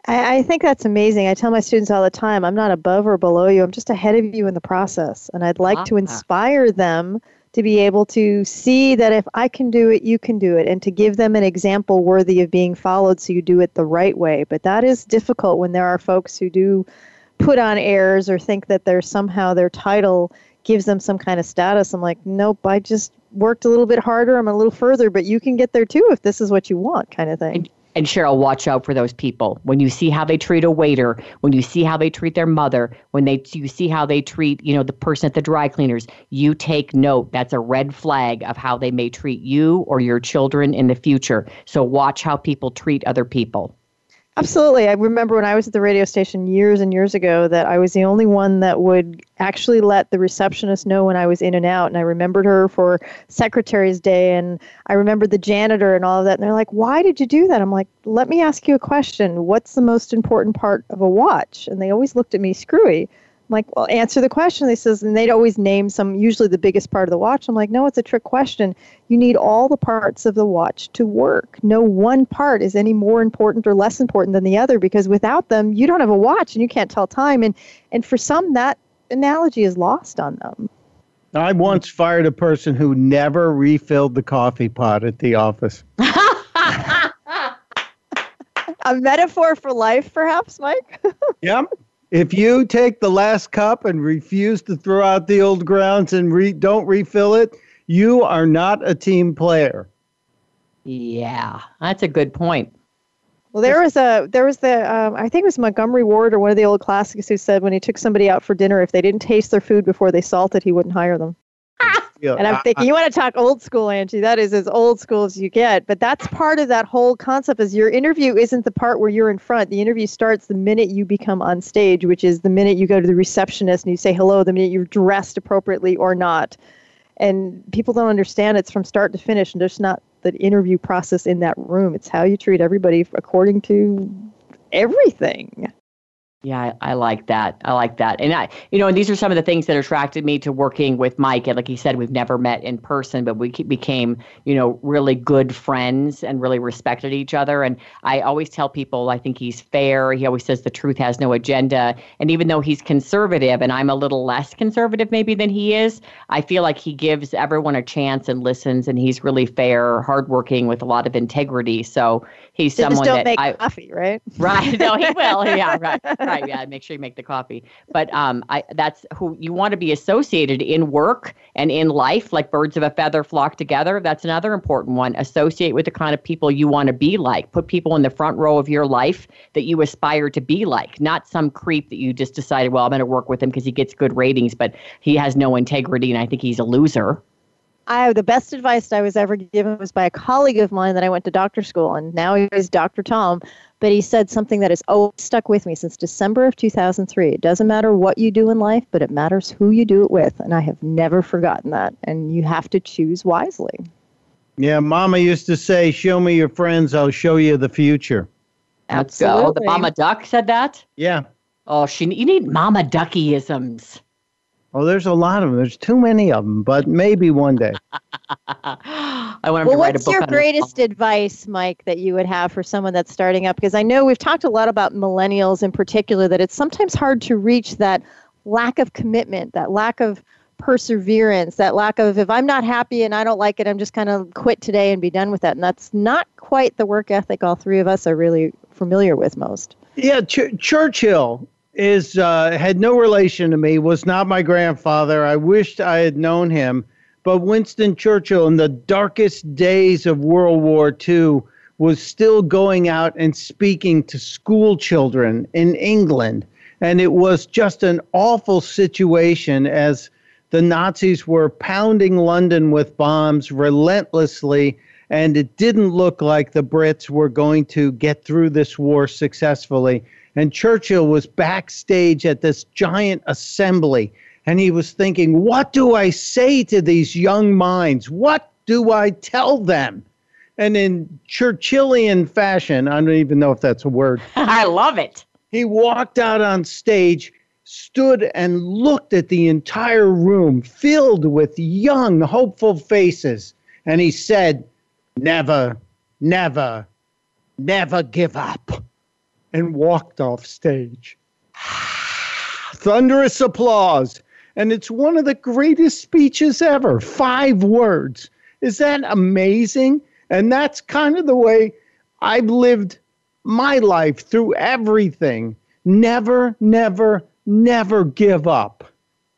I, I think that's amazing. I tell my students all the time, I'm not above or below you. I'm just ahead of you in the process. And I'd like to ah. inspire them to be able to see that if I can do it, you can do it, and to give them an example worthy of being followed so you do it the right way. But that is difficult when there are folks who do put on airs or think that there's somehow their title gives them some kind of status. I'm like, nope, I just worked a little bit harder. I'm a little further, but you can get there too if this is what you want, kind of thing. And, Cheryl, watch out for those people. When you see how they treat a waiter, when you see how they treat their mother, when they you see how they treat, you know, the person at the dry cleaners, you take note. That's a red flag of how they may treat you or your children in the future. So watch how people treat other people. Absolutely. I remember when I was at the radio station years and years ago that I was the only one that would actually let the receptionist know when I was in and out. And I remembered her for Secretary's Day and I remembered the janitor and all of that. And they're like, why did you do that? I'm like, let me ask you a question. What's the most important part of a watch? And they always looked at me screwy. I'm like, well, answer the question. They says, and they'd always name some, usually the biggest part of the watch. I'm like, no, it's a trick question. You need all the parts of the watch to work. No one part is any more important or less important than the other because without them, you don't have a watch and you can't tell time. And and for some, that analogy is lost on them. I once fired a person who never refilled the coffee pot at the office. a metaphor for life, perhaps, Mike? yep. If you take the last cup and refuse to throw out the old grounds and re- don't refill it, you are not a team player. Yeah, that's a good point. Well, there was a there was the um, I think it was Montgomery Ward or one of the old classics who said when he took somebody out for dinner, if they didn't taste their food before they salted, he wouldn't hire them and I'm thinking, you want to talk old school, Angie? That is as old school as you get. But that's part of that whole concept. Is your interview isn't the part where you're in front. The interview starts the minute you become on stage, which is the minute you go to the receptionist and you say hello, the minute you're dressed appropriately or not. And people don't understand it's from start to finish, and there's not the interview process in that room. It's how you treat everybody according to everything. Yeah, I, I, like that. I like that. And I, you know, and these are some of the things that attracted me to working with Mike. And like he said, we've never met in person, but we became, you know, really good friends and really respected each other. And I always tell people, I think he's fair. He always says the truth has no agenda. And even though he's conservative and I'm a little less conservative maybe than he is, I feel like he gives everyone a chance and listens. And he's really fair, hardworking with a lot of integrity. So he's so someone just don't that make I, coffee, right? Right. No, he will. Yeah. Right. Right right. Yeah, make sure you make the coffee. But um, I that's who you want to be associated in work and in life, like birds of a feather flock together. That's another important one. Associate with the kind of people you want to be like. Put people in the front row of your life that you aspire to be like, not some creep that you just decided, well, I'm going to work with him because he gets good ratings, but he has no integrity and I think he's a loser. I the best advice I was ever given was by a colleague of mine that I went to doctor school, and now he's Dr. Tom. But he said something that has always stuck with me since December of 2003. It doesn't matter what you do in life, but it matters who you do it with, and I have never forgotten that. And you have to choose wisely. Yeah, Mama used to say, "Show me your friends, I'll show you the future." Absolutely. Oh, the Mama Duck said that. Yeah. Oh, she you need Mama Duckyisms. Oh, there's a lot of them. There's too many of them, but maybe one day. I want well, to write a book. What's your greatest advice, Mike, that you would have for someone that's starting up? Because I know we've talked a lot about millennials in particular, that it's sometimes hard to reach that lack of commitment, that lack of perseverance, that lack of if I'm not happy and I don't like it, I'm just kind of quit today and be done with that. And that's not quite the work ethic all three of us are really familiar with most. Yeah, Ch- Churchill is uh, had no relation to me, was not my grandfather. I wished I had known him. But Winston Churchill, in the darkest days of World War II, was still going out and speaking to school children in England. And it was just an awful situation as the Nazis were pounding London with bombs relentlessly. And it didn't look like the Brits were going to get through this war successfully. And Churchill was backstage at this giant assembly and he was thinking, what do I say to these young minds? What do I tell them? And in Churchillian fashion, I don't even know if that's a word. I love it. He walked out on stage, stood and looked at the entire room filled with young, hopeful faces. And he said, Never, never, never give up and walked off stage. Thunderous applause. And it's one of the greatest speeches ever. Five words. Is that amazing? And that's kind of the way I've lived my life through everything. Never, never, never give up.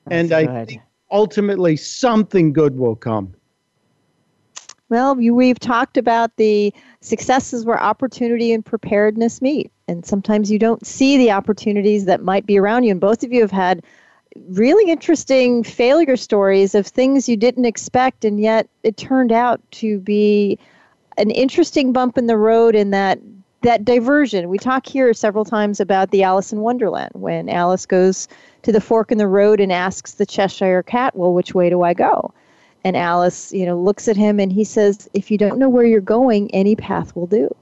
That's and I good. think ultimately something good will come. Well, you, we've talked about the successes where opportunity and preparedness meet. And sometimes you don't see the opportunities that might be around you. And both of you have had really interesting failure stories of things you didn't expect, and yet it turned out to be an interesting bump in the road in that that diversion. We talk here several times about the Alice in Wonderland when Alice goes to the fork in the road and asks the Cheshire Cat, "Well, which way do I go?" And Alice, you know, looks at him and he says, If you don't know where you're going, any path will do.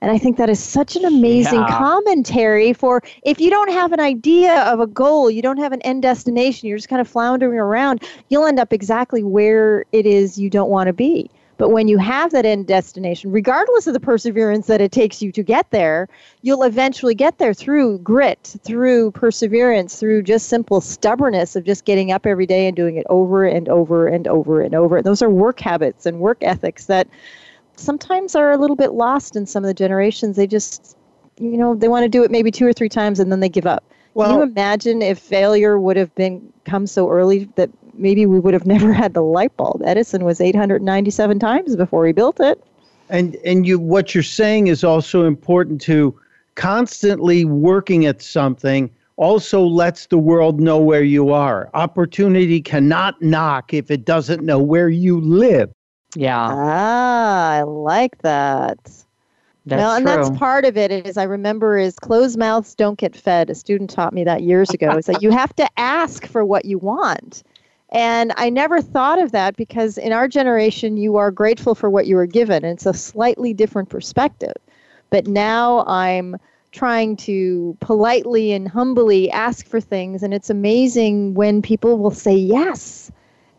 And I think that is such an amazing yeah. commentary for if you don't have an idea of a goal, you don't have an end destination, you're just kind of floundering around, you'll end up exactly where it is you don't want to be. But when you have that end destination, regardless of the perseverance that it takes you to get there, you'll eventually get there through grit, through perseverance, through just simple stubbornness of just getting up every day and doing it over and over and over and over. And those are work habits and work ethics that sometimes are a little bit lost in some of the generations. They just, you know, they want to do it maybe two or three times and then they give up. Well, Can you imagine if failure would have been come so early that maybe we would have never had the light bulb. Edison was 897 times before he built it. And and you what you're saying is also important to constantly working at something also lets the world know where you are. Opportunity cannot knock if it doesn't know where you live. Yeah. Ah, I like that. That's well, and true. that's part of it. Is I remember is closed mouths don't get fed. A student taught me that years ago. Is that you have to ask for what you want. And I never thought of that because in our generation, you are grateful for what you were given. And it's a slightly different perspective. But now I'm trying to politely and humbly ask for things. And it's amazing when people will say yes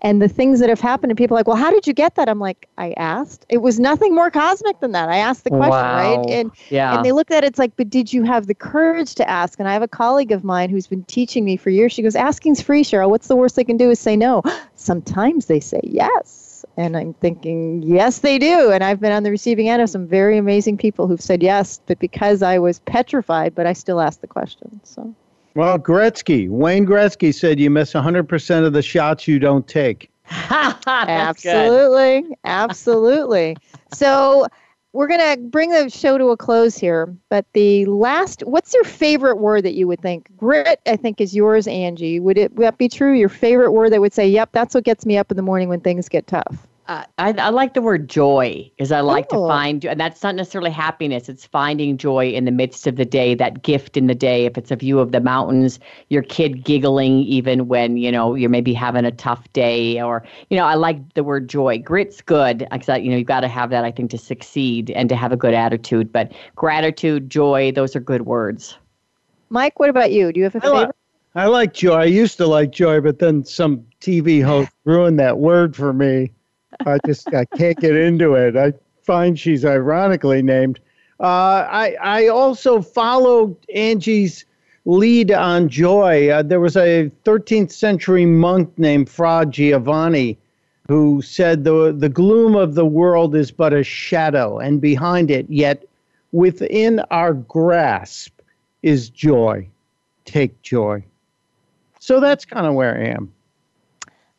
and the things that have happened and people are like well how did you get that i'm like i asked it was nothing more cosmic than that i asked the question wow. right and yeah. and they look at it it's like but did you have the courage to ask and i have a colleague of mine who's been teaching me for years she goes asking's free cheryl what's the worst they can do is say no sometimes they say yes And I'm thinking, yes, they do. And I've been on the receiving end of some very amazing people who've said yes, but because I was petrified, but I still asked the question. So. Well, Gretzky, Wayne Gretzky said you miss 100% of the shots you don't take. absolutely. Absolutely. so we're going to bring the show to a close here. But the last, what's your favorite word that you would think? Grit, I think, is yours, Angie. Would it would that be true? Your favorite word that would say, yep, that's what gets me up in the morning when things get tough? Uh, I, I, like the word joy because I like oh. to find, and that's not necessarily happiness. It's finding joy in the midst of the day, that gift in the day. If it's a view of the mountains, your kid giggling even when you know you're maybe having a tough day, or you know, I like the word joy. Grit's good because you know you've got to have that, I think, to succeed and to have a good attitude. But gratitude, joy, those are good words. Mike, what about you? Do you have a favorite? I like, I like joy. I used to like joy, but then some TV host ruined that word for me. I just I can't get into it. I find she's ironically named. Uh, I I also followed Angie's lead on joy. Uh, there was a 13th century monk named Fra Giovanni who said the the gloom of the world is but a shadow, and behind it, yet within our grasp, is joy. Take joy. So that's kind of where I am.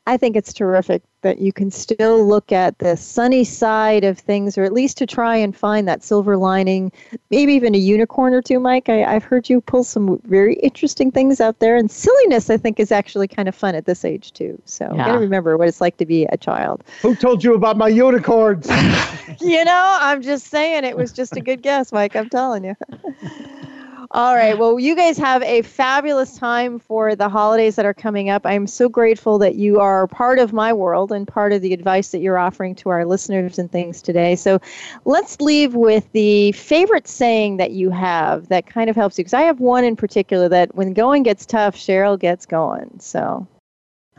I think it's terrific that you can still look at the sunny side of things, or at least to try and find that silver lining, maybe even a unicorn or two, Mike. I, have heard you pull some very interesting things out there, and silliness, I think, is actually kind of fun at this age, too. So yeah. you gotta remember what it's like to be a child. Who told you about my unicorns? you know, I'm just saying it was just a good guess, Mike. I'm telling you. All right. Well, you guys have a fabulous time for the holidays that are coming up. I'm so grateful that you are part of my world and part of the advice that you're offering to our listeners and things today. So let's leave with the favorite saying that you have that kind of helps you. Because I have one in particular that when going gets tough, Cheryl gets going. So.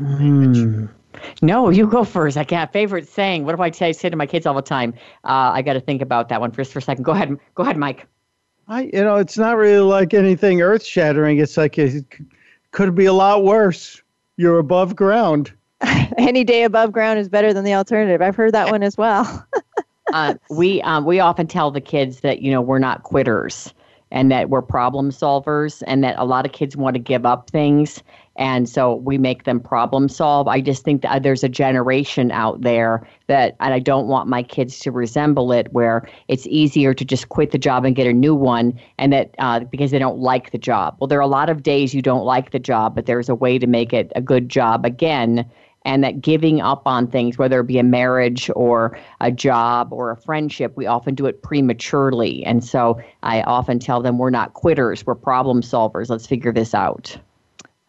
Mm. No, you go first. I can't. Favorite saying. What do I say, say to my kids all the time? Uh, I got to think about that one first for a second. Go ahead. Go ahead, Mike. I, you know, it's not really like anything earth shattering. It's like it could be a lot worse. You're above ground. Any day above ground is better than the alternative. I've heard that one as well. uh, we um, we often tell the kids that you know we're not quitters and that we're problem solvers and that a lot of kids want to give up things and so we make them problem solve. I just think that there's a generation out there that and i don't want my kids to resemble it where it's easier to just quit the job and get a new one and that uh, because they don't like the job. Well there are a lot of days you don't like the job but there's a way to make it a good job again and that giving up on things, whether it be a marriage or a job or a friendship, we often do it prematurely. And so I often tell them we're not quitters, we're problem solvers. Let's figure this out.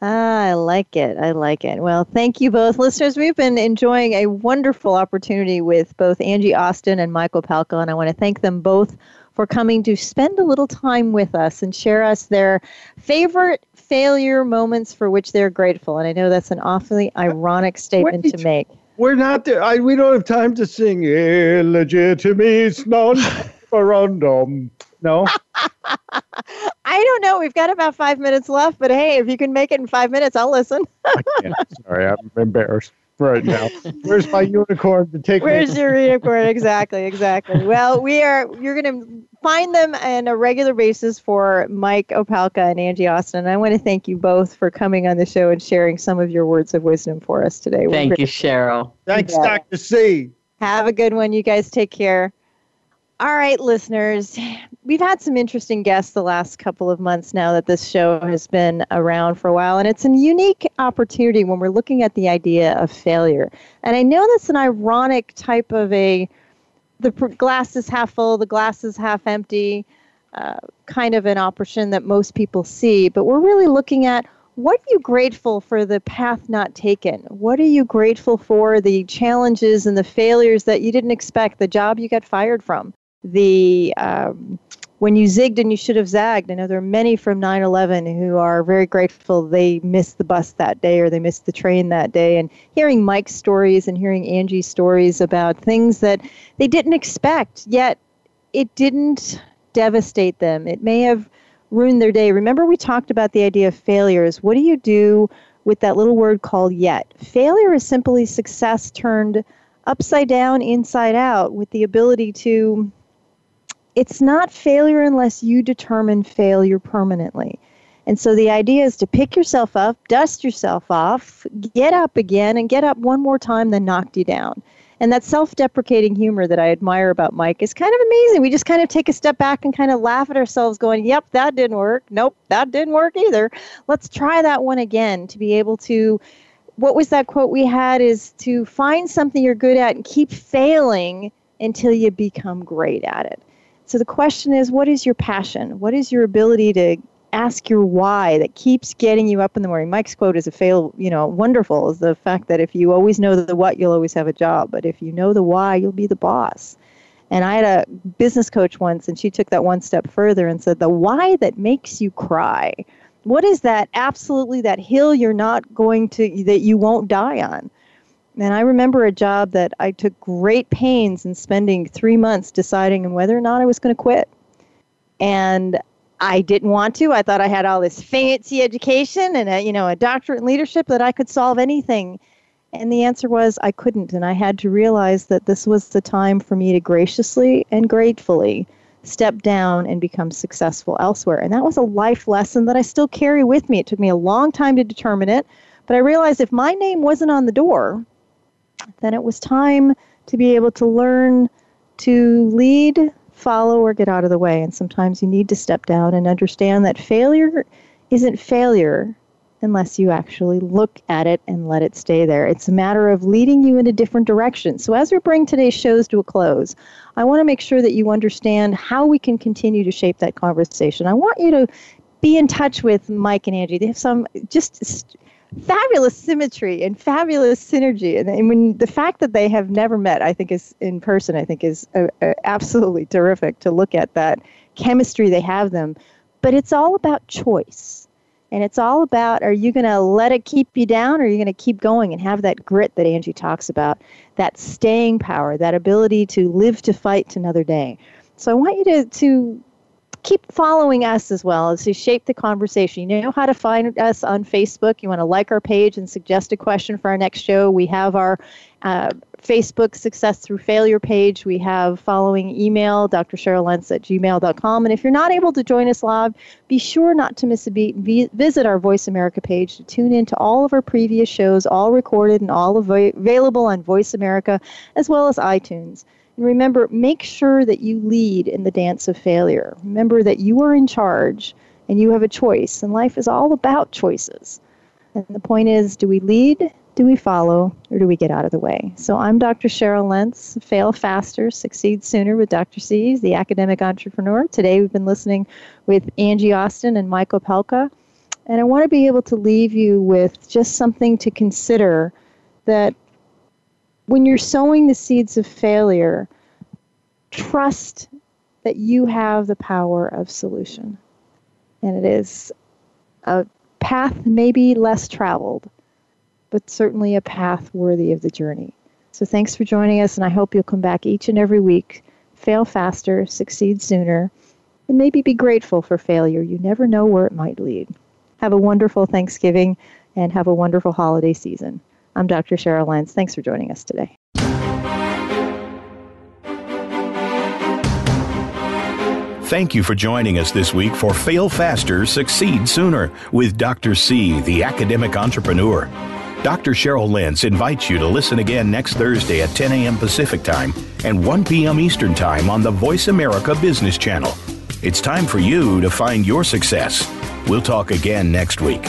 Ah, I like it. I like it. Well, thank you both. Listeners, we've been enjoying a wonderful opportunity with both Angie Austin and Michael Opelka, and I want to thank them both for coming to spend a little time with us and share us their favorite failure moments for which they're grateful. And I know that's an awfully ironic statement Wait, to make. We're not there. I, we don't have time to sing illegitimis non referendum. No. I don't know. We've got about five minutes left, but hey, if you can make it in five minutes, I'll listen. Sorry, I'm embarrassed right now. Where's my unicorn to take? Where's me? your unicorn? Exactly, exactly. Well, we are. You're going to find them on a regular basis for Mike Opelka and Angie Austin. And I want to thank you both for coming on the show and sharing some of your words of wisdom for us today. Thank you, Cheryl. Thanks, Dr. C. Have a good one. You guys take care. All right, listeners, we've had some interesting guests the last couple of months now that this show has been around for a while, and it's a unique opportunity when we're looking at the idea of failure. And I know that's an ironic type of a the glass is half full, the glass is half empty, uh, kind of an option that most people see, but we're really looking at what are you grateful for the path not taken? What are you grateful for the challenges and the failures that you didn't expect, the job you got fired from? The um, when you zigged and you should have zagged. I know there are many from 9 11 who are very grateful they missed the bus that day or they missed the train that day. And hearing Mike's stories and hearing Angie's stories about things that they didn't expect, yet it didn't devastate them. It may have ruined their day. Remember, we talked about the idea of failures. What do you do with that little word called yet? Failure is simply success turned upside down, inside out, with the ability to. It's not failure unless you determine failure permanently. And so the idea is to pick yourself up, dust yourself off, get up again, and get up one more time than knocked you down. And that self deprecating humor that I admire about Mike is kind of amazing. We just kind of take a step back and kind of laugh at ourselves, going, Yep, that didn't work. Nope, that didn't work either. Let's try that one again to be able to. What was that quote we had? Is to find something you're good at and keep failing until you become great at it. So the question is, what is your passion? What is your ability to ask your why that keeps getting you up in the morning. Mike's quote is a fail, you know, wonderful is the fact that if you always know the what, you'll always have a job. But if you know the why, you'll be the boss. And I had a business coach once, and she took that one step further and said, The why that makes you cry. What is that absolutely that hill you're not going to, that you won't die on? And I remember a job that I took great pains in spending three months deciding whether or not I was going to quit. And I didn't want to. I thought I had all this fancy education and a, you know a doctorate in leadership that I could solve anything. And the answer was I couldn't, and I had to realize that this was the time for me to graciously and gratefully step down and become successful elsewhere. And that was a life lesson that I still carry with me. It took me a long time to determine it, but I realized if my name wasn't on the door, then it was time to be able to learn to lead follow or get out of the way. And sometimes you need to step down and understand that failure isn't failure unless you actually look at it and let it stay there. It's a matter of leading you in a different direction. So, as we bring today's shows to a close, I want to make sure that you understand how we can continue to shape that conversation. I want you to be in touch with Mike and Angie. They have some just fabulous symmetry and fabulous synergy. And, and, when the fact that they have never met, I think is in person, I think is uh, uh, absolutely terrific to look at that chemistry they have them. But it's all about choice. And it's all about are you going to let it keep you down or are you going to keep going and have that grit that Angie talks about, that staying power, that ability to live to fight another day. So I want you to, to keep following us as well as to shape the conversation. You know how to find us on Facebook. You want to like our page and suggest a question for our next show. We have our uh, Facebook Success Through Failure page. We have following email, drcherylentz at gmail.com. And if you're not able to join us live, be sure not to miss a beat. Visit our Voice America page to tune in to all of our previous shows, all recorded and all av- available on Voice America, as well as iTunes. And remember, make sure that you lead in the dance of failure. Remember that you are in charge and you have a choice, and life is all about choices. And the point is do we lead, do we follow, or do we get out of the way? So I'm Dr. Cheryl Lentz, Fail Faster, Succeed Sooner with Dr. C's, the academic entrepreneur. Today we've been listening with Angie Austin and Michael Opelka. And I want to be able to leave you with just something to consider that when you're sowing the seeds of failure, trust that you have the power of solution. And it is a path maybe less traveled, but certainly a path worthy of the journey. So thanks for joining us, and I hope you'll come back each and every week. Fail faster, succeed sooner, and maybe be grateful for failure. You never know where it might lead. Have a wonderful Thanksgiving and have a wonderful holiday season. I'm Dr. Cheryl Lentz. Thanks for joining us today. Thank you for joining us this week for Fail Faster, Succeed Sooner with Dr. C, the academic entrepreneur. Dr. Cheryl Lentz invites you to listen again next Thursday at 10 a.m. Pacific Time and 1 p.m. Eastern Time on the Voice America Business Channel. It's time for you to find your success. We'll talk again next week.